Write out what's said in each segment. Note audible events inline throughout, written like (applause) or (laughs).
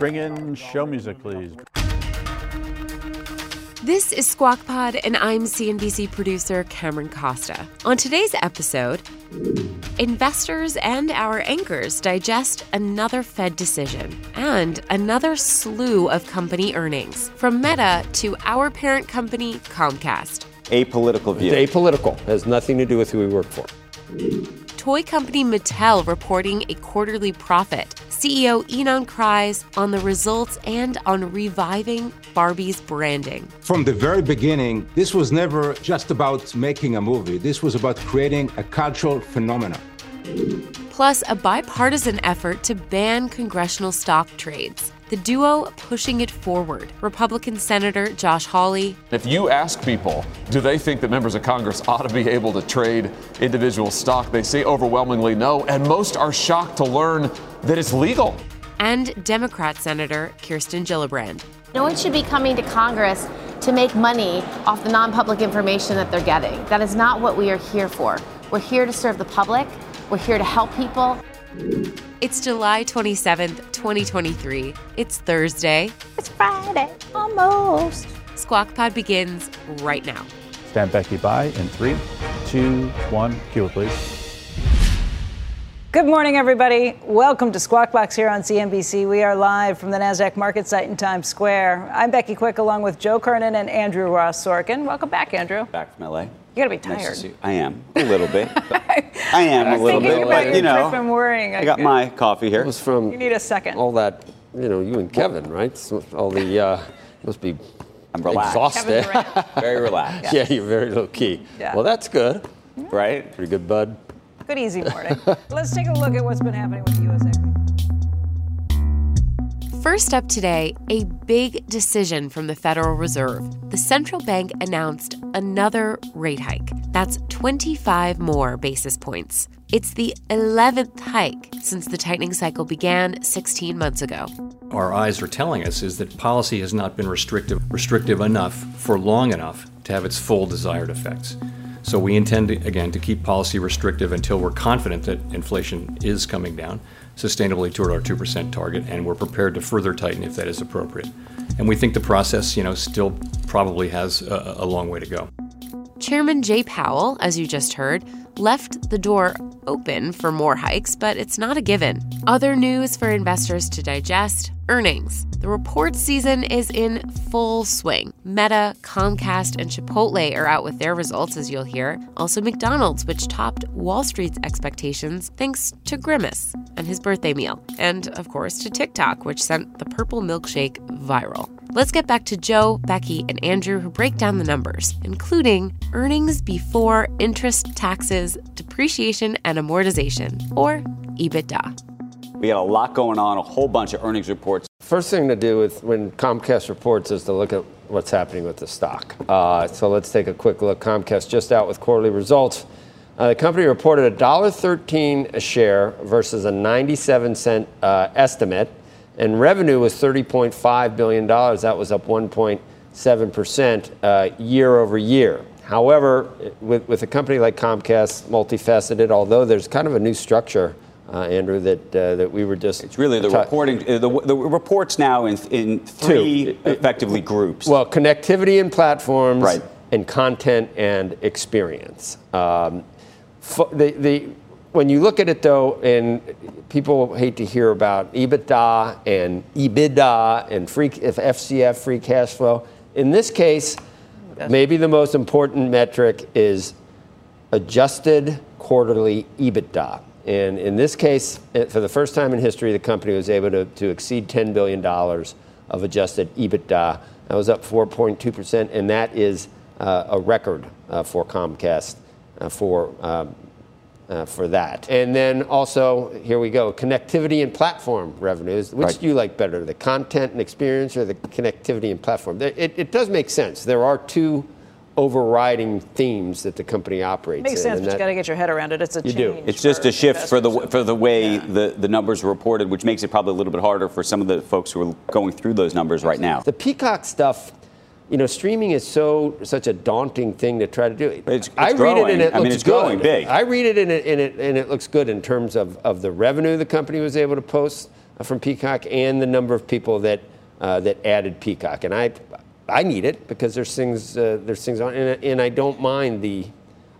Bring in show music, please. This is Squawk Pod, and I'm CNBC producer Cameron Costa. On today's episode, investors and our anchors digest another Fed decision and another slew of company earnings, from Meta to our parent company, Comcast. Apolitical view. Apolitical has nothing to do with who we work for. Toy company Mattel reporting a quarterly profit. CEO Ynon Kreiz on the results and on reviving Barbie's branding. From the very beginning, this was never just about making a movie. This was about creating a cultural phenomenon. Plus, a bipartisan effort to ban congressional stock trades. The duo pushing it forward. Republican Senator Josh Hawley. If you ask people, do they think that members of Congress ought to be able to trade individual stock, they say overwhelmingly no, and most are shocked to learn that it's legal. And Democrat Senator Kirsten Gillibrand. No one should be coming to Congress to make money off the non public information that they're getting. That is not what we are here for. We're here to serve the public, we're here to help people. It's July 27th, 2023. It's Thursday. It's Friday, almost. Squawk Pod begins right now. Stand Becky by in three, two, one. Cue it, please. Good morning, everybody. Welcome to Squawk Box here on CNBC. We are live from the NASDAQ market site in Times Square. I'm Becky Quick along with Joe Kernen and Andrew Ross Sorkin. Welcome back, Andrew. Back from LA. You gotta be tired. Nice to see you. I am a little bit. (laughs) I am a little bit, but you know, trip and worrying. I got my coffee here. It was from You need a second. all that, you know, you and Kevin, right? So all the, uh, must be I'm relaxed. Exhausted. (laughs) Very relaxed. yeah, you're very low key. Yeah. Well, that's good. Right? Pretty good, bud. Good easy (laughs) morning. Let's take a look at what's been happening with the U.S. equity. First up today, a big decision from the Federal Reserve. The central bank announced another rate hike. That's 25 more basis points. It's the 11th hike since the tightening cycle began 16 months ago. our eyes are telling us is that policy has not been restrictive, restrictive enough for long enough to have its full desired effects. So we intend, to, again, to keep policy restrictive until we're confident that inflation is coming down sustainably toward our 2% target, and we're prepared to further tighten if that is appropriate. And we think the process, you know, still probably has a, a long way to go. Chairman Jay Powell, as you just heard, left the door open for more hikes, but it's not a given. Other news for investors to digest earnings. The report season is in full swing. Meta, Comcast, and Chipotle are out with their results, as you'll hear. Also, McDonald's, which topped Wall Street's expectations thanks to Grimace and his birthday meal. And, of course, to TikTok, which sent the purple milkshake viral. Let's get back to Joe, Becky, and Andrew who break down the numbers, including earnings before interest, taxes, depreciation, and amortization, or EBITDA. We got a lot going on, a whole bunch of earnings reports. First thing to do with when Comcast reports is to look at what's happening with the stock. Uh, so let's take a quick look. Comcast just out with quarterly results. Uh, the company reported $1.13 a share versus a 97 cent uh, estimate, and revenue was $30.5 billion. That was up 1.7% uh, year over year. However, with, with a company like Comcast, multifaceted, although there's kind of a new structure, uh, Andrew, that uh, that we were just It's really the reporting, uh, the, the reports now in, in three Two. effectively groups. Well, connectivity and platforms, Right. and content and experience. Um, f- the, the, when you look at it though, and people hate to hear about EBITDA and EBITDA and free if FCF free cash flow. In this case, maybe the most important metric is adjusted quarterly EBITDA. And in this case, for the first time in history, the company was able to, to exceed $10 billion of adjusted EBITDA. That was up 4.2%, and that is uh, a record uh, for Comcast uh, for, um, uh, for that. And then also, here we go connectivity and platform revenues. Which Right. do you like better, the content and experience or the connectivity and platform? It, it does make sense. There are two overriding themes that the company operates Makes in. sense, and but you that- got to get your head around it. It's a You do. It's just a shift for the for the way Yeah. the, the numbers are reported, which makes it probably a little bit harder for some of the folks who are going through those numbers right now. The Peacock stuff, you know, streaming is so such a daunting thing to try to do. It's- it's I read it growing. and it I mean, looks it's growing good. big. I read it and it, and it and it looks good in terms of, of the revenue the company was able to post. from Peacock and the number of people that uh, that added Peacock. And I I need it because there's things uh, there's things on, and, and I don't mind the.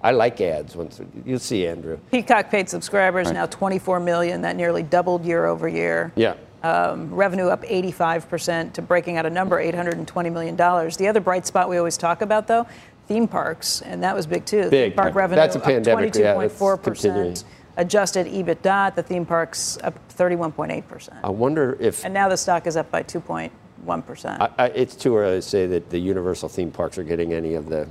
I like ads. Once you'll see, Andrew. Peacock paid subscribers right. now 24 million. That nearly doubled year over year. Yeah. Um, revenue up 85% to breaking out a number $820 million. The other bright spot we always talk about, though, theme parks, and that was big too. Big. Theme park revenue That's a pandemic. up 22.4%. Yeah, Adjusted EBITDA at the theme parks up 31.8%. I wonder if. And now the stock is up by 2.1%. I, I, it's too early to say that the Universal theme parks are getting any of the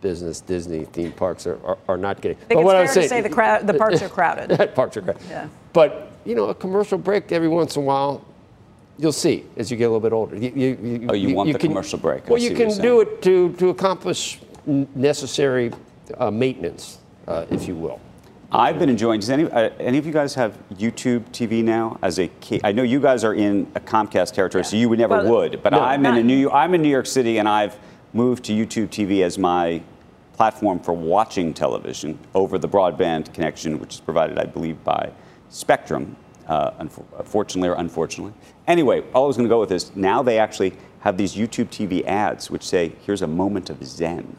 business Disney theme parks are, are, are not getting. I think but what I was saying, say the, crowd, the parks are crowded. (laughs) parks are crowded. Yeah. But you know, a commercial break every once in a while, you'll see as you get a little bit older. You, you, you, oh, you, want the can, commercial break? Well, you can do it to to accomplish necessary uh, maintenance, uh, if you will. I've been enjoying. Does any uh, any of you guys have YouTube TV now? As a kid, I know you guys are in a Comcast territory, yeah. so you would never well, would. But no, I'm in a New I'm in New York City, and I've moved to YouTube TV as my platform for watching television over the broadband connection, which is provided, I believe, by Spectrum, uh, unfortunately or unfortunately. Anyway, all I was going to go with is now they actually have these YouTube TV ads which say, here's a moment of Zen.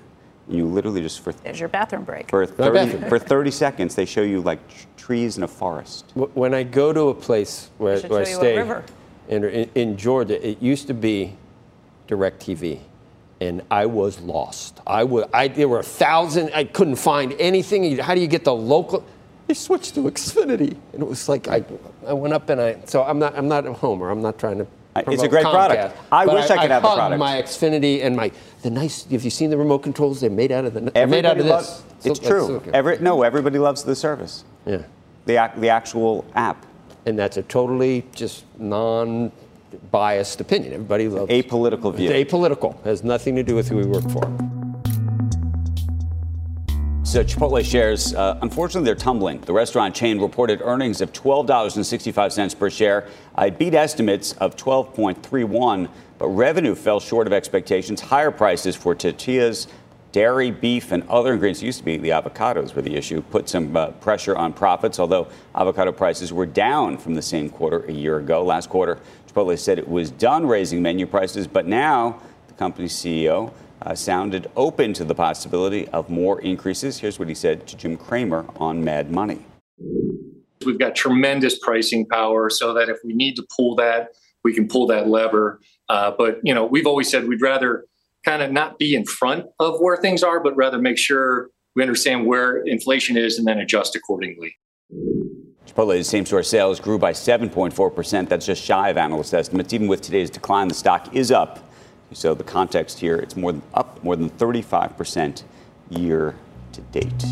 And you literally just for there's your bathroom break for 30, for 30 seconds they show you like trees in a forest. When I go to a place where, where I stay in, in Georgia, it used to be DirecTV and I was lost. I was, I, there were a thousand, I couldn't find anything. How do you get the local? They switched to Xfinity. And it was like, I, I went up and I, so I'm not, I'm not a homer. I'm not trying to. Uh, it's a great Comcast, product. I wish I, I could I have the product. my Xfinity and my, the nice, have you seen the remote controls? They're made out of the, everybody made out of loves, this. It's so, true. Okay. Every, no, everybody loves the service. Yeah. The, the actual app. And that's a totally just non biased opinion. Everybody loves apolitical view. It's apolitical has nothing to do with who we work for. So Chipotle shares, uh, unfortunately, they're tumbling. The restaurant chain reported earnings of $12.65 per share. I beat estimates of 12.31, but revenue fell short of expectations. Higher prices for tortillas, dairy, beef, and other ingredients. It used to be the avocados were the issue. Put some uh, pressure on profits, although avocado prices were down from the same quarter a year ago. Last quarter, Chipotle said it was done raising menu prices, but now the company's CEO uh, sounded open to the possibility of more increases. Here's what he said to Jim Cramer on Mad Money. We've got tremendous pricing power so that if we need to pull that, we can pull that lever. Uh, but, you know, we've always said we'd rather kind of not be in front of where things are, but rather make sure we understand where inflation is and then adjust accordingly. Chipotle's same store sales grew by 7.4%. That's just shy of analyst estimates. Even with today's decline, the stock is up. So the context here, it's more than up more than 35% year to date.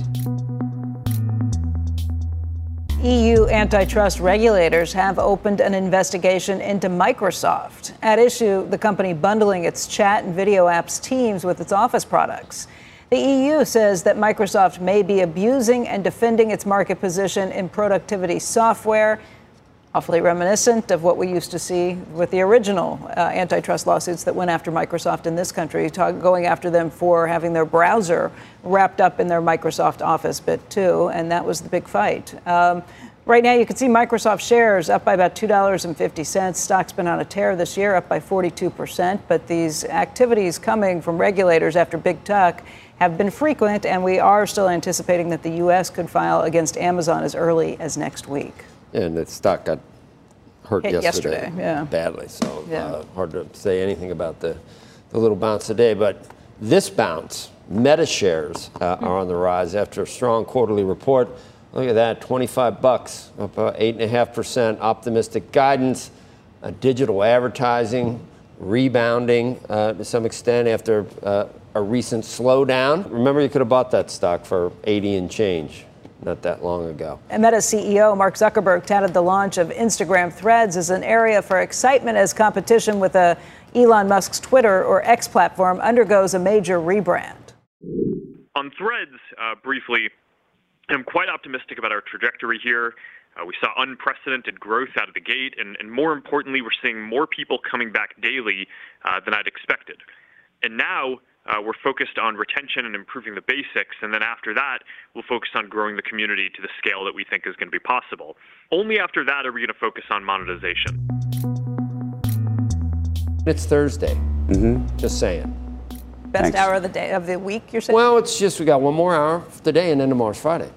EU antitrust regulators have opened an investigation into Microsoft. At issue, the company bundling its chat and video apps Teams with its Office products. The EU says that Microsoft may be abusing and defending its market position in productivity software, awfully reminiscent of what we used to see with the original uh, antitrust lawsuits that went after Microsoft in this country, talk, going after them for having their browser wrapped up in their Microsoft Office bit too, and that was the big fight. Um, Right now, you can see Microsoft shares up by about $2.50. Stock's been on a tear this year, up by 42%. But these activities coming from regulators after big tech have been frequent, and we are still anticipating that the U.S. could file against Amazon as early as next week. And the stock got hurt Hit yesterday, yesterday yeah. badly, so yeah. uh, hard to say anything about the, the little bounce today. But this bounce, Meta shares uh, mm-hmm. are on the rise after a strong quarterly report. Look at that, 25 bucks, up 8.5%. Uh, optimistic guidance, uh, digital advertising rebounding uh, to some extent after uh, a recent slowdown. Remember, you could have bought that stock for 80 and change not that long ago. And Meta CEO Mark Zuckerberg touted the launch of Instagram Threads as an area for excitement as competition with uh, Elon Musk's Twitter or X platform undergoes a major rebrand. On Threads, uh, briefly, I'm quite optimistic about our trajectory here. Uh, we saw unprecedented growth out of the gate, and, and, more importantly, we're seeing more people coming back daily uh, than I'd expected. And now uh, we're focused on retention and improving the basics. And then after that, we'll focus on growing the community to the scale that we think is going to be possible. Only after that are we going to focus on monetization. It's Thursday. Mm-hmm. Just saying. Best Thanks. hour of the day of the week, you're saying? Well, it's just we got one more hour of the day, and then tomorrow's Friday.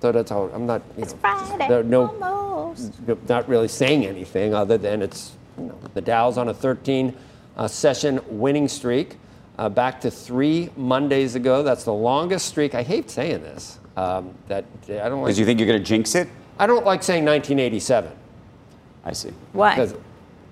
So that's all. I'm not. You know, Friday, no, almost. not really saying anything other than it's you know, the Dow's on a 13 uh, session winning streak, uh, back to three Mondays ago. That's the longest streak. I hate saying this. Um, that I don't like. Because you think you're going to jinx it? I don't like saying 1987 I see. Why? because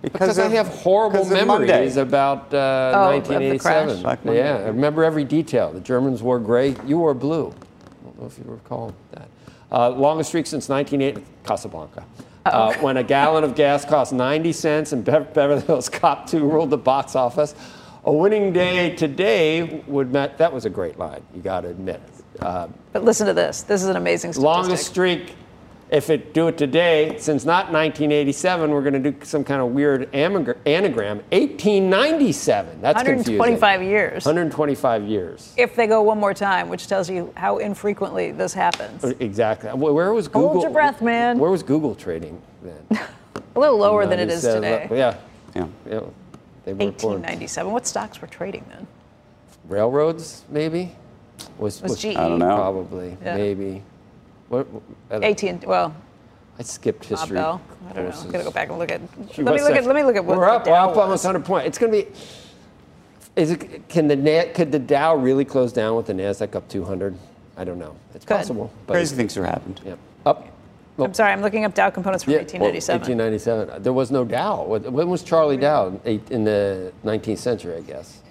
because I of- have horrible because of Monday. memories about uh, Oh, of the 1987. crash? Yeah, I remember every detail. The Germans wore gray. You wore blue. I don't know if you recall that. Uh, longest streak since 1980, Casablanca. Uh, when a gallon of gas cost 90 cents and Bev- Beverly Hills Cop 2 ruled the box office. A winning day today would met. That was a great line. You got to admit. Uh, but listen to this. This is an amazing statistic. longest streak. If it do it today, since not 1987, we're going to do some kind of weird anagram. 1897. That's 125 confusing. years. 125 years. If they go one more time, which tells you how infrequently this happens. Exactly. Where was Google? Hold your breath, man. Where was Google trading then? (laughs) A little lower than it is 97. today. Yeah. Yeah. yeah. They were born. 1897. What stocks were trading then? Railroads, maybe. Was, Was GE. I don't know. Probably, Yeah. maybe. What, I 18. Well, I skipped Bob history. Bell. I don't know. I'm gonna go back and look at. She Let me was look at. sec- Let me look at what We're up. We're up almost 100 points. It's going to be. Is it? Can the Na- could the Dow really close down with the Nasdaq up 200? I don't know. It's Could. possible. But Crazy things have happened. yeah. Up. I'm sorry. I'm looking up Dow components from Yeah, 1897. 1897. There was no Dow. When when was Charlie Dow? Eight- In the 19th century, I guess.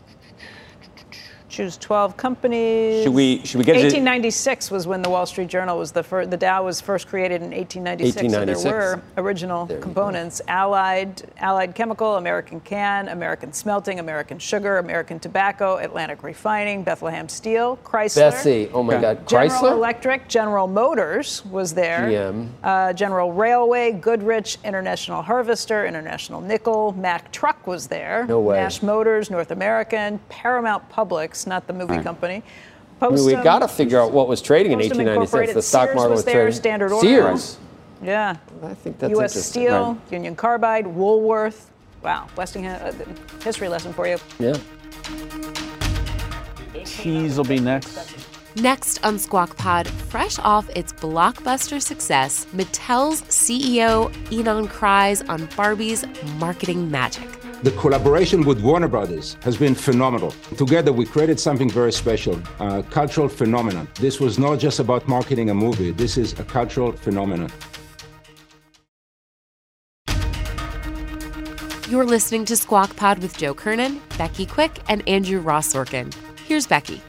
Choose 12 companies. Should we- should we get to- 1896 was when the Wall Street Journal was the first. The Dow was first created in 1896. So there were original There components: Allied, Allied Chemical, American Can, American Smelting, American Sugar, American Tobacco, Atlantic Refining, Bethlehem Steel, Chrysler. Bessie. Oh my God. General Chrysler. Electric, General Motors was there. GM. Uh, General Railway, Goodrich, International Harvester, International Nickel, Mack Truck was there. No way. Nash Motors, North American, Paramount Publix, not the movie Right. company. I mean, we've got to figure out what was trading in Postum 1896. Incorporated, The stock Sears market was was there, trading. Standard Oil. Sears. Yeah. I think that's U.S. Steel, Right. Union Carbide, Woolworth. Wow, Westinghouse. Uh, history lesson for you. Yeah. Cheese will be next. Next on Squawk Pod, fresh off its blockbuster success, Mattel's CEO Ynon Kreiz on Barbie's marketing magic. The collaboration with Warner Brothers has been phenomenal. Together, we created something very special, a cultural phenomenon. This was not just about marketing a movie, this is a cultural phenomenon. You're listening to Squawk Pod with Joe Kernen, Becky Quick, and Andrew Ross Sorkin. Here's Becky.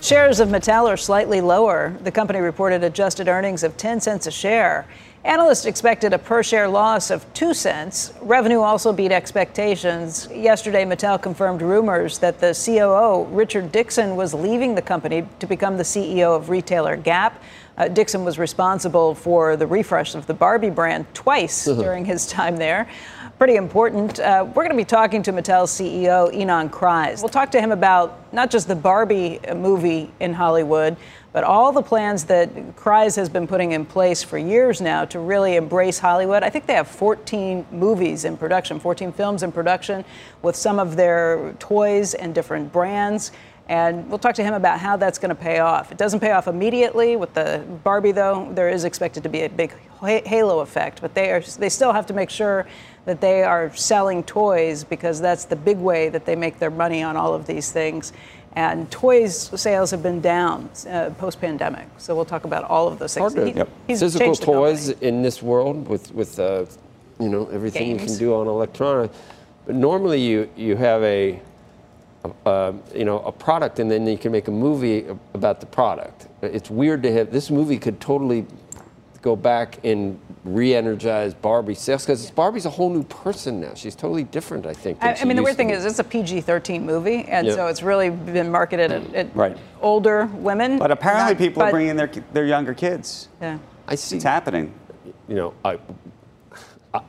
Shares of Mattel are slightly lower. The company reported adjusted earnings of 10 cents a share. Analysts expected a per share loss of 2 cents. Revenue also beat expectations. Yesterday, Mattel confirmed rumors that the COO, Richard Dixon, was leaving the company to become the CEO of retailer Gap. Uh, Dixon was responsible for the refresh of the Barbie brand twice during his time there. Pretty important. Uh, we're going to be talking to Mattel's CEO, Ynon Kreiz. We'll talk to him about not just the Barbie uh, movie in Hollywood, but all the plans that Kreiz has been putting in place for years now to really embrace Hollywood. I think they have 14 movies in production, 14 films in production with some of their toys and different brands. And we'll talk to him about how that's going to pay off. It doesn't pay off immediately with the Barbie, though. There is expected to be a big halo effect, but they are they still have to make sure that they are selling toys because that's the big way that they make their money on all of these things. And toys sales have been down uh, post pandemic. So we'll talk about all of those things. Hard to He- he's physical the toys company. in this world with with uh, you know everything you can do on electronic. But normally you you have a, a, a you know a product and then you can make a movie about the product. It's weird to have this movie could totally go back and re-energize Barbie sales because Barbie's a whole new person now. She's totally different, I think. I, I mean, the weird thing be. is, it's a PG 13 movie, and Yeah. so it's really been marketed at, at Right. older women. But apparently, Not- people are bringing their their younger kids. Yeah. I see. It's happening. you know, I,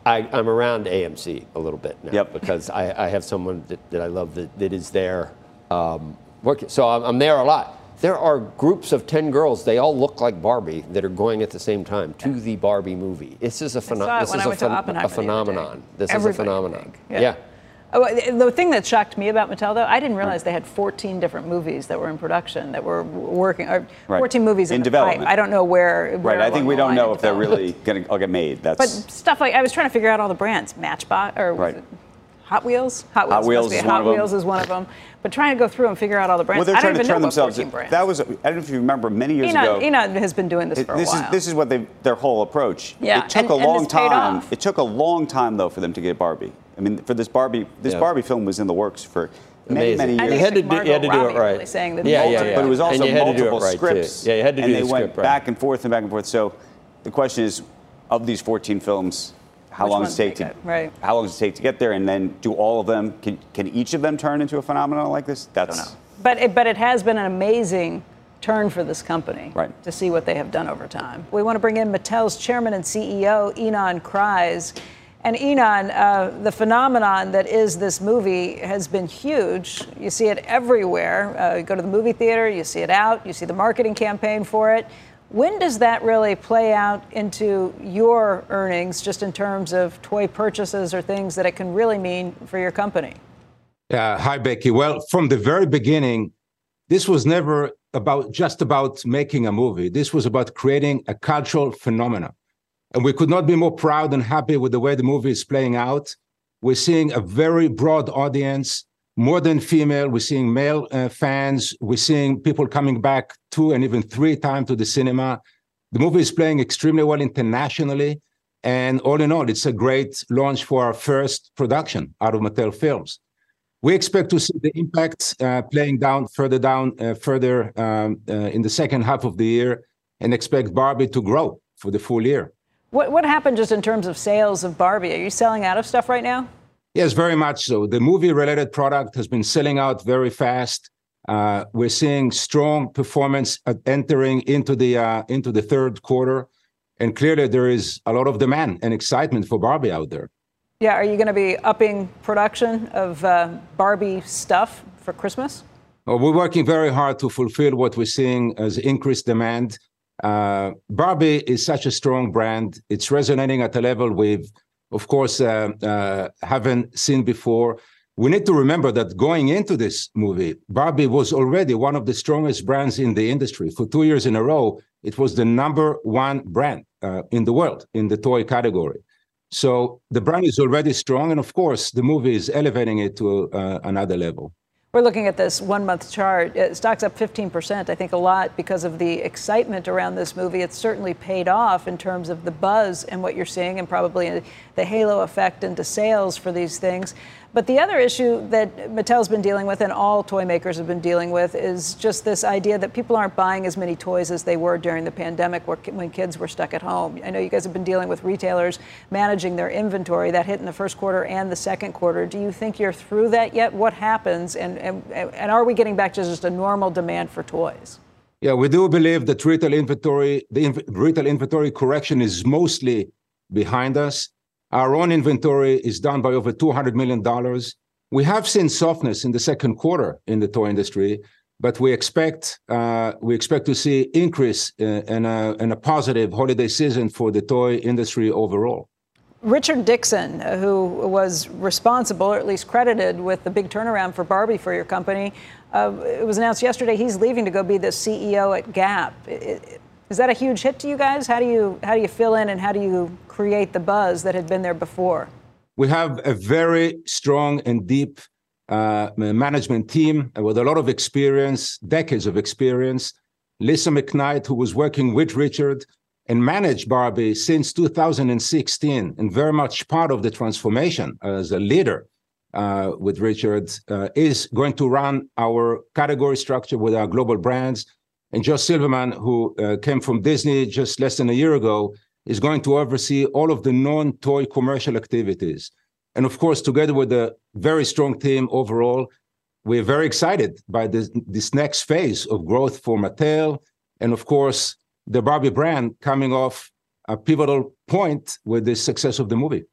I, I'm around AMC a little bit now Yep. because I, I have someone that, that I love that, that is there Um, working, so I'm, I'm there a lot. There are groups of 10 girls, they all look like Barbie, that are going at the same time to the Barbie movie. This is a, pheno- this is a, phen- a phenomenon. This Everybody, is a phenomenon. Yeah. yeah. Oh, the thing that shocked me about Mattel, though, I didn't realize they had 14 different movies that were in production that were working, or Right. 14 movies in, In development. pipe. I don't know where. Right. where I think we don't know if they're really going to all get made. That's But stuff like I was trying to figure out all the brands, Matchbox or was Right. It Hot Wheels. Hot Wheels. Hot Wheels is Hot one of them. Wheels is one of them. But trying to go through and figure out all the brands. well, they're I trying don't to turn themselves. 14 brands. That was. I don't know if you remember many years Ynon, ago. Ynon has been doing this It- for a this while. is this is what they their whole approach. Yeah, It took and- a long time. It took a long time though for them to get Barbie. I mean, for this Barbie, this Yeah. Barbie film was in the works for many Amazing. many I years. think You had to do- you had to do it right. Robbie saying that Yeah, yeah, yeah. But it was And also you had to do it multiple right, too. scripts. Yeah, you had to and do they the went script right. back and forth and back and forth. So the question is, of these 14 films, how Which long does it take to it? Right. how long does it take to get there? And then do all of them? Can can each of them turn into a phenomenon like this? That's But it, but it has been an amazing turn for this company Right. to see what they have done over time. We want to bring in Mattel's chairman and CEO, Ynon Kreiz. And Ynon, uh, the phenomenon that is this movie has been huge. You see it everywhere. Uh, you go to the movie theater, you see it out, you see the marketing campaign for it. When does that really play out into your earnings, just in terms of toy purchases or things that it can really mean for your company? Uh, hi, Becky. Well, from the very beginning, this was never about just about making a movie. This was about creating a cultural phenomenon. And we could not be more proud and happy with the way the movie is playing out. We're seeing a very broad audience, more than female. We're seeing male uh, fans. We're seeing people coming back two and even three times to the cinema. The movie is playing extremely well internationally. And all in all, it's a great launch for our first production out of Mattel Films. We expect to see the impact uh, playing down further down, uh, further um, uh, in the second half of the year, and expect Barbie to grow for the full year. What, what happened just in terms of sales of Barbie? Are you selling out of stuff right now? Yes, very much so. The movie-related product has been selling out very fast. Uh, we're seeing strong performance entering into the uh, into the third quarter, and clearly there is a lot of demand and excitement for Barbie out there. Yeah, are you going to be upping production of uh, Barbie stuff for Christmas? Uh, We're working very hard to fulfill what we're seeing as increased demand. Uh, Barbie is such a strong brand. It's resonating at a level we've, of course, uh, uh, haven't seen before. We need to remember that going into this movie, Barbie was already one of the strongest brands in the industry. For two years in a row, it was the number one brand uh, in the world in the toy category. So the brand is already strong, and of course, the movie is elevating it to uh, another level. We're looking at this one month chart. Stock's up 15%. I think a lot because of the excitement around this movie. It's certainly paid off in terms of the buzz and what you're seeing, and probably the halo effect into sales for these things. But the other issue that Mattel's been dealing with, and all toy makers have been dealing with, is just this idea that people aren't buying as many toys as they were during the pandemic when kids were stuck at home. I know you guys have been dealing with retailers managing their inventory that hit in the first quarter and the second quarter. Do you think you're through that yet? What happens? And, and, and are we getting back to just a normal demand for toys? Yeah, we do believe that retail inventory, the inv- retail inventory correction is mostly behind us. Our own inventory is down by over $200 million. We have seen softness in the second quarter in the toy industry, but we expect uh, to see increase uh, and a, positive holiday season for the toy industry overall. Richard Dixon, uh, who was responsible, or at least credited, with the big turnaround for Barbie for your company, uh, it was announced yesterday he's leaving to go be the CEO at Gap. Is that a huge hit to you guys? How do you how do you fill in and how do you create the buzz that had been there before? We have a very strong and deep uh, management team with a lot of experience, decades of experience. Lisa McKnight, who was working with Richard and managed Barbie since 2016, and very much part of the transformation as a leader uh, with Richard, uh, is going to run our category structure with our global brands. And Josh Silverman, who uh, came from Disney just less than a year ago, is going to oversee all of the non-toy commercial activities. And of course, together with a very strong team overall, we're very excited by this, this next phase of growth for Mattel. And of course, the Barbie brand coming off a pivotal point with the success of the movie.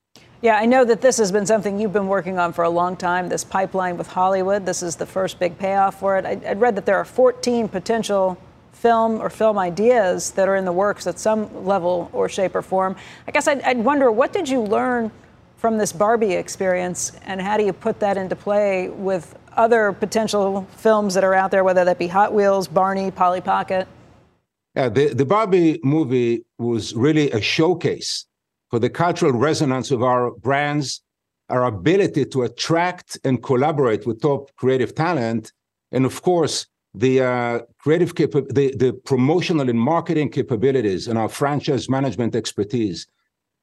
Yeah, I know that this has been something you've been working on for a long time, this pipeline with Hollywood. This is the first big payoff for it. I, would read that there are 14 potential film or film ideas that are in the works at some level or shape or form. I guess I'd, I'd wonder what did you learn from this Barbie experience, and how do you put that into play with other potential films that are out there, whether that be Hot Wheels, Barney, Polly Pocket? Yeah, the, the Barbie movie was really a showcase for the cultural resonance of our brands, our ability to attract and collaborate with top creative talent, and of course, the uh, creative capa- the, the promotional and marketing capabilities and our franchise management expertise.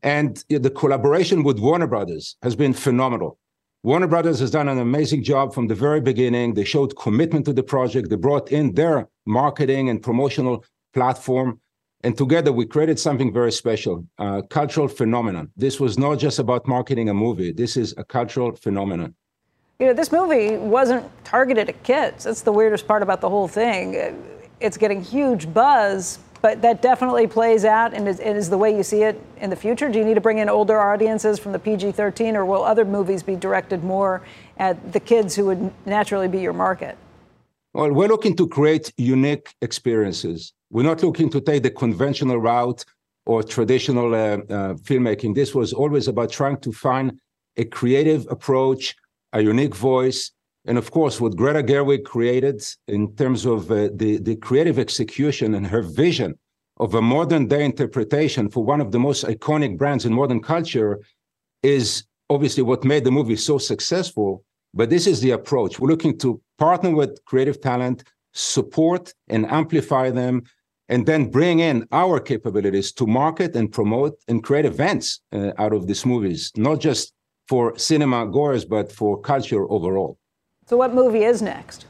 And the collaboration with Warner Brothers has been phenomenal. Warner Brothers has done an amazing job from the very beginning. They showed commitment to the project. They brought in their marketing and promotional platform. And together we created something very special, a cultural phenomenon. This was not just about marketing a movie. This is a cultural phenomenon. You know, this movie wasn't targeted at kids. That's the weirdest part about the whole thing. It's getting huge buzz, but that definitely plays out and is, and is, the way you see it in the future. Do you need to bring in older audiences from the PG 13, or will other movies be directed more at the kids who would naturally be your market? Well, we're looking to create unique experiences. We're not looking to take the conventional route or traditional uh, uh, filmmaking. This was always about trying to find a creative approach, a unique voice, and of course, what Greta Gerwig created in terms of uh, the, the creative execution and her vision of a modern day interpretation for one of the most iconic brands in modern culture is obviously what made the movie so successful. But this is the approach. We're looking to partner with creative talent, support and amplify them, and then bring in our capabilities to market and promote and create events uh, out of these movies, not just for cinema goers, but for culture overall. So, what movie is next?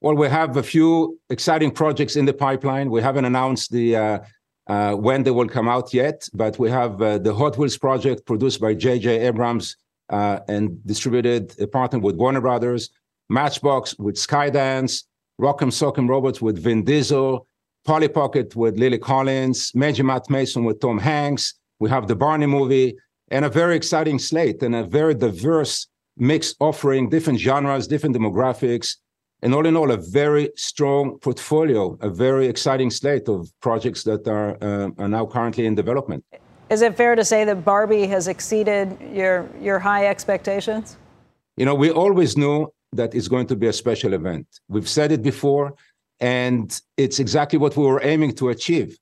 Well, we have a few exciting projects in the pipeline. We haven't announced the uh, uh, when they will come out yet, but we have uh, the Hot Wheels project produced by J.J. Abrams uh, and distributed, a partner with Warner Brothers. Matchbox with Skydance, Rock'em Sock'em Robots with Vin Diesel, Polly Pocket with Lily Collins, Major Matt Mason with Tom Hanks. We have the Barney movie and a very exciting slate and a very diverse mix offering different genres, different demographics, and all in all, a very strong portfolio, a very exciting slate of projects that are, uh, are now currently in development. Is it fair to say that Barbie has exceeded your, your high expectations? You know, we always knew that it's going to be a special event. We've said it before, and it's exactly what we were aiming to achieve.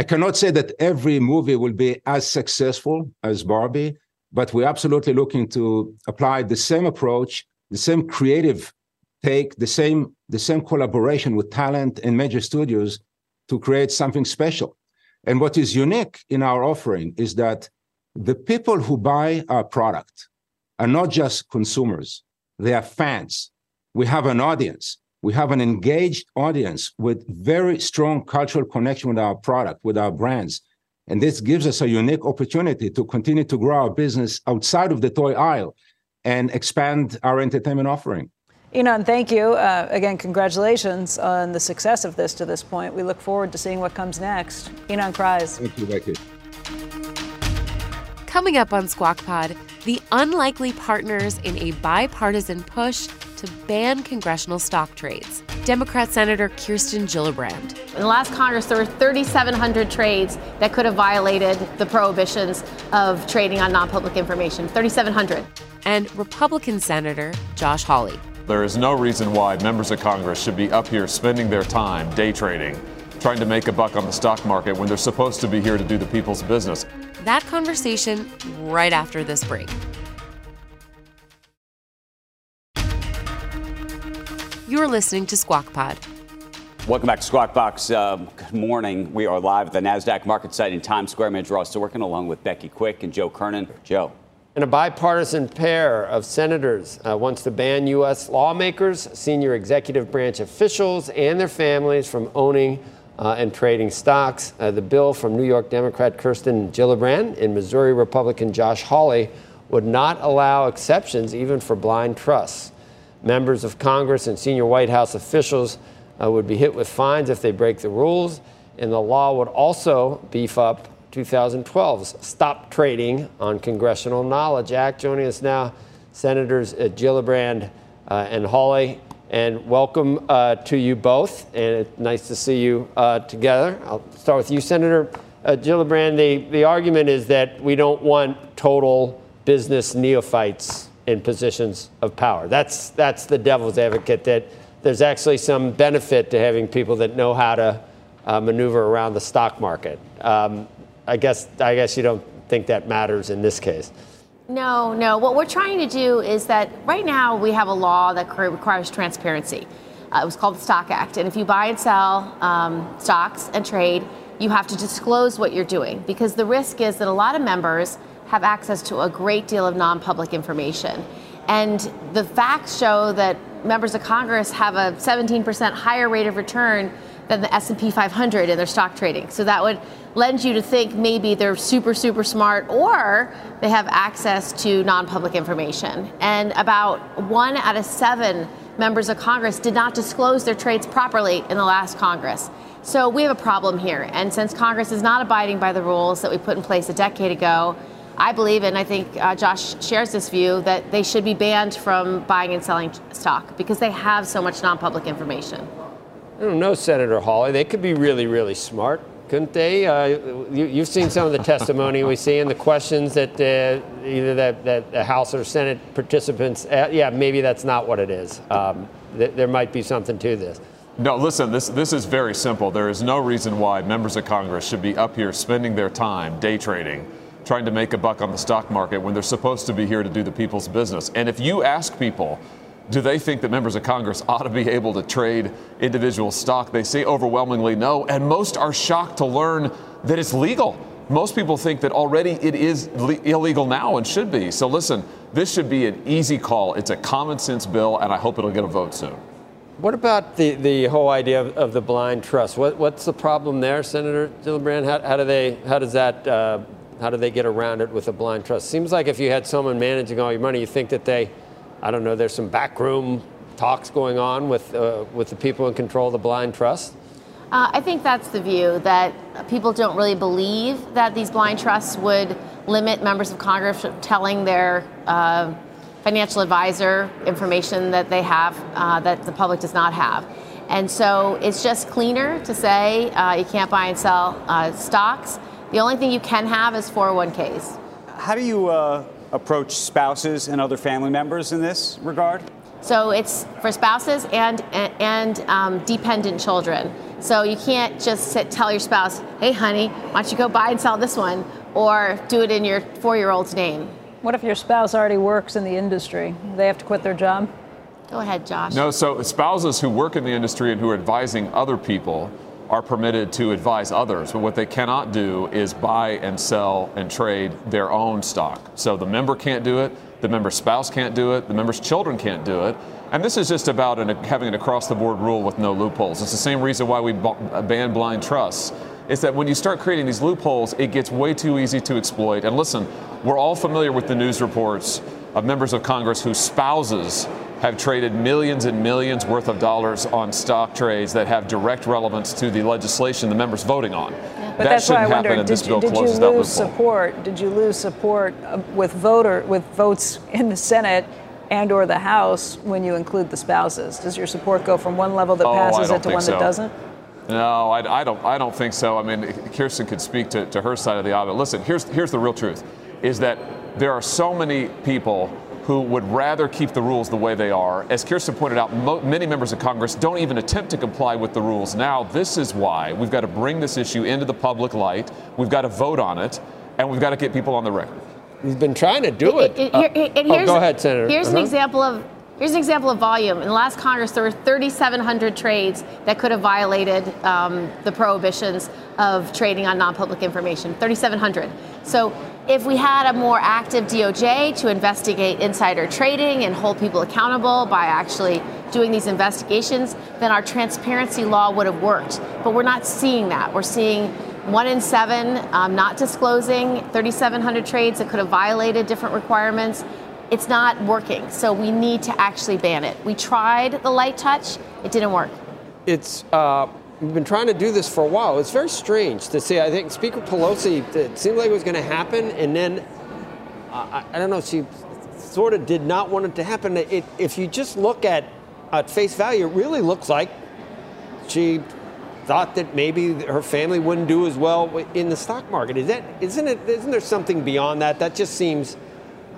I cannot say that every movie will be as successful as Barbie, but we're absolutely looking to apply the same approach, the same creative take, the same the same collaboration with talent and major studios to create something special. And what is unique in our offering is that the people who buy our product are not just consumers, they are fans. We have an audience. We have an engaged audience with very strong cultural connection with our product, with our brands. And this gives us a unique opportunity to continue to grow our business outside of the toy aisle and expand our entertainment offering. Ynon, thank you. Uh, again, congratulations on the success of this to this point. We look forward to seeing what comes next. Ynon Kreiz. Thank you, Becky. Coming up on Squawk Pod, the unlikely partners in a bipartisan push to ban congressional stock trades. Democrat Senator Kirsten Gillibrand. In the last Congress, there were 3,700 trades that could have violated the prohibitions of trading on non public information. 3,700. And Republican Senator Josh Hawley. There is no reason why members of Congress should be up here spending their time day trading, trying to make a buck on the stock market when they're supposed to be here to do the people's business. That conversation right after this break. You're listening to Squawk Pod. Welcome back to Squawk Box. Uh, good morning. We are live at the NASDAQ market site in Times Square. Manager Ross Sorkin along with Becky Quick and Joe Kernen. Joe. And a bipartisan pair of senators uh, wants to ban U.S. lawmakers, senior executive branch officials, and their families from owning uh, and trading stocks. Uh, the bill from New York Democrat Kirsten Gillibrand and Missouri Republican Josh Hawley would not allow exceptions even for blind trusts. Members of Congress and senior White House officials uh, would be hit with fines if they break the rules, and the law would also beef up 2012's Stop Trading on Congressional Knowledge Act. Joining us now, Senators uh, Gillibrand uh, and Hawley. And welcome uh, to you both. And it's nice to see you uh, together. I'll start with you, Senator uh, Gillibrand. The, the argument is that we don't want total business neophytes in positions of power. That's, that's the devil's advocate, that there's actually some benefit to having people that know how to uh, maneuver around the stock market. Um, I guess I guess you don't think that matters in this case. No, no. What we're trying to do is that right now we have a law that requires transparency. Uh, it was called the Stock Act, and if you buy and sell um, stocks and trade, you have to disclose what you're doing because the risk is that a lot of members have access to a great deal of non-public information. And the facts show that members of Congress have a 17% higher rate of return than the S&P 500 in their stock trading. So that would lend you to think maybe they're super super smart or they have access to non-public information. And about 1 out of 7 members of Congress did not disclose their trades properly in the last Congress. So we have a problem here. And since Congress is not abiding by the rules that we put in place a decade ago, I believe, and I think uh, Josh shares this view, that they should be banned from buying and selling stock because they have so much non public information. I don't know, Senator Hawley. They could be really, really smart, couldn't they? Uh, you, have seen some of the testimony we see and the questions that uh, either that, that the House or Senate participants, uh, yeah, maybe that's not what it is. Um, th- there might be something to this. No, listen, this, this is very simple. There is no reason why members of Congress should be up here spending their time day trading trying to make a buck on the stock market when they're supposed to be here to do the people's business. And if you ask people, do they think that members of Congress ought to be able to trade individual stock? They say overwhelmingly no, and most are shocked to learn that it's legal. Most people think that already it is le- illegal now and should be. So listen, this should be an easy call. It's a common sense bill, and I hope it'll get a vote soon. What about the, the whole idea of, of the blind trust? What, what's the problem there, Senator Gillibrand? How, how do they, how does that uh, how do they get around it with a blind trust? Seems like if you had someone managing all your money, you think that they, I don't know, there's some backroom talks going on with uh, with the people in control of the blind trust. Uh, I think that's the view that people don't really believe that these blind trusts would limit members of Congress telling their uh, financial advisor information that they have uh, that the public does not have. And so it's just cleaner to say uh, you can't buy and sell uh, stocks. The only thing you can have is 401ks. How do you uh, approach spouses and other family members in this regard? So it's for spouses and and um, dependent children. So you can't just sit, tell your spouse, "Hey, honey, why don't you go buy and sell this one?" or do it in your four-year-old's name. What if your spouse already works in the industry? They have to quit their job. Go ahead, Josh. No, so spouses who work in the industry and who are advising other people are permitted to advise others, but what they cannot do is buy and sell and trade their own stock. So the member can't do it, the member's spouse can't do it, the member's children can't do it. And this is just about an, having an across the board rule with no loopholes. It's the same reason why we ban blind trusts. Is that when you start creating these loopholes, it gets way too easy to exploit. And listen, we're all familiar with the news reports of members of Congress whose spouses have traded millions and millions worth of dollars on stock trades that have direct relevance to the legislation the members voting on. Yeah. But that that's shouldn't why I happen, wonder, did, you, did you lose support? Did you lose support uh, with voter with votes in the Senate and or the House when you include the spouses? Does your support go from one level that oh, passes it to one so. that doesn't? No, I, I, don't. I don't think so. I mean, Kirsten could speak to, to her side of the aisle. But Listen, here's here's the real truth: is that there are so many people who would rather keep the rules the way they are. As Kirsten pointed out, mo- many members of Congress don't even attempt to comply with the rules. Now, this is why we've got to bring this issue into the public light. We've got to vote on it, and we've got to get people on the record. He's been trying to do it. it, it, it uh, oh, go ahead, Senator. Here's uh-huh. an example of Here's an example of volume. In the last Congress, there were 3,700 trades that could have violated um, the prohibitions of trading on non-public information. 3,700. So if we had a more active DOJ to investigate insider trading and hold people accountable by actually doing these investigations, then our transparency law would have worked. But we're not seeing that. We're seeing one in seven um, not disclosing 3,700 trades that could have violated different requirements it's not working. So we need to actually ban it. We tried the light touch, it didn't work. It's uh, we've been trying to do this for a while. It's very strange to see. I think Speaker Pelosi, it seemed like it was going to happen, and then I, I, don't know, she sort of did not want it to happen. It, if you just look at at face value, it really looks like she thought that maybe her family wouldn't do as well in the stock market. Is that isn't it? Isn't there something beyond that? That just seems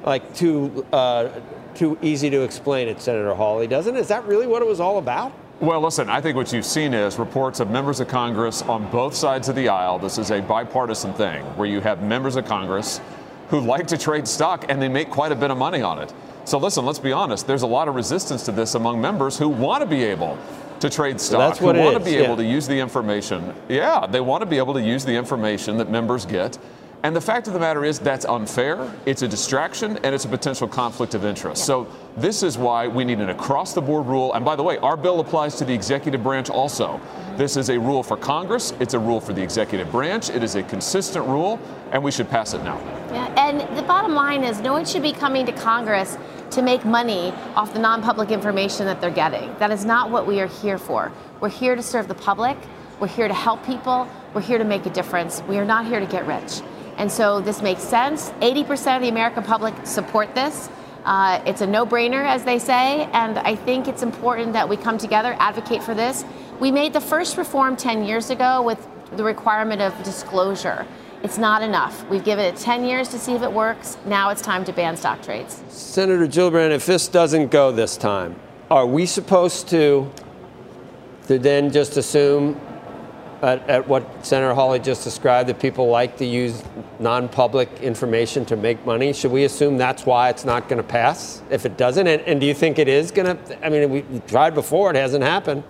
like too uh, too easy to explain it, Senator Hawley, doesn't it? Is that really what it was all about? Well, listen, I think what you've seen is reports of members of Congress on both sides of the aisle. This is a bipartisan thing where you have members of Congress who like to trade stock and they make quite a bit of money on it. So, listen, let's be honest, there's a lot of resistance to this among members who want to be able to trade stock, that's what who want is, to be yeah. able to use the information. Yeah, they want to be able to use the information that members get. And the fact of the matter is, that's unfair, it's a distraction, and it's a potential conflict of interest. So, this is why we need an across the board rule. And by the way, our bill applies to the executive branch also. This is a rule for Congress, it's a rule for the executive branch, it is a consistent rule, and we should pass it now. Yeah, and the bottom line is no one should be coming to Congress to make money off the non public information that they're getting. That is not what we are here for. We're here to serve the public, we're here to help people, we're here to make a difference. We are not here to get rich. And so this makes sense. 80% of the American public support this. Uh, it's a no brainer, as they say, and I think it's important that we come together, advocate for this. We made the first reform 10 years ago with the requirement of disclosure. It's not enough. We've given it 10 years to see if it works. Now it's time to ban stock trades. Senator Gillibrand, if this doesn't go this time, are we supposed to, to then just assume at, at, what Senator Hawley just described that people like to use non public information to make money? Should we assume that's why it's not going to pass if it doesn't? And, and do you think it is going to? I mean, we tried before, it hasn't happened.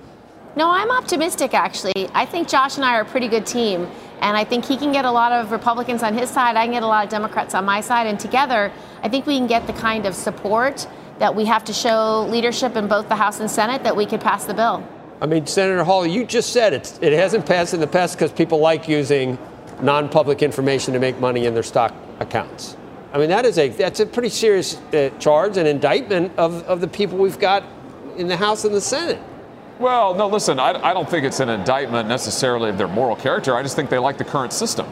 No, I'm optimistic actually. I think Josh and I are a pretty good team. And I think he can get a lot of Republicans on his side. I can get a lot of Democrats on my side. And together, I think we can get the kind of support that we have to show leadership in both the House and Senate that we could pass the bill. I mean, Senator Hawley, you just said it, it hasn't passed in the past because people like using non public information to make money in their stock accounts. I mean, that is a, that's a pretty serious uh, charge and indictment of, of the people we've got in the House and the Senate. Well, no, listen, I, I, don't think it's an indictment necessarily of their moral character. I just think they like the current system.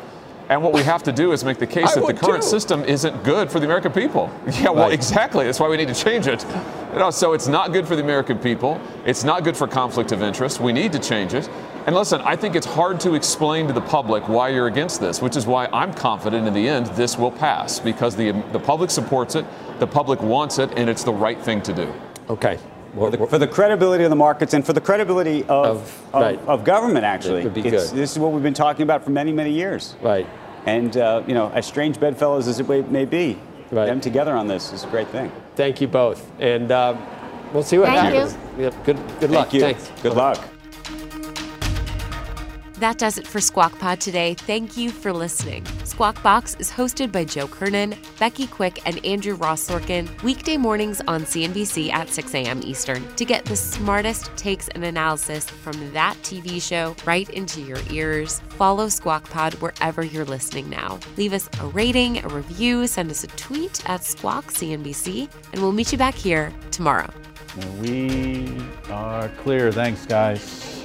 And what we have to do is make the case that the current too. system isn't good for the American people. (laughs) Yeah, well, Right. exactly. That's why we need to change it. You know, so it's not good for the American people. It's not good for conflict of interest. We need to change it. And listen, I think it's hard to explain to the public why you're against this, which is why I'm confident in the end this will pass because the, the public supports it, the public wants it, and it's the right thing to do. Okay. For the, for the credibility of the markets and for the credibility of, Of- of, right. of government, actually. Would be It's- good. This is what we've been talking about for many, many years. Right. And, uh, you know, as strange bedfellows as it may- may be, Right. them together on this is a great thing. Thank you both. And uh, we'll see what Thank happens. Yep, good, good luck. Thank you. Thanks. Good luck. That does it for Squawk Pod today. Thank you for listening. Squawk Box is hosted by Joe Kernen, Becky Quick, and Andrew Ross Sorkin, weekday mornings on CNBC at 6 a.m. Eastern to get the smartest takes and analysis from that TV show right into your ears. Follow Squawk Pod wherever you're listening now. Leave us a rating, a review, send us a tweet at Squawk CNBC, and we'll meet you back here tomorrow. We are clear. Thanks, guys.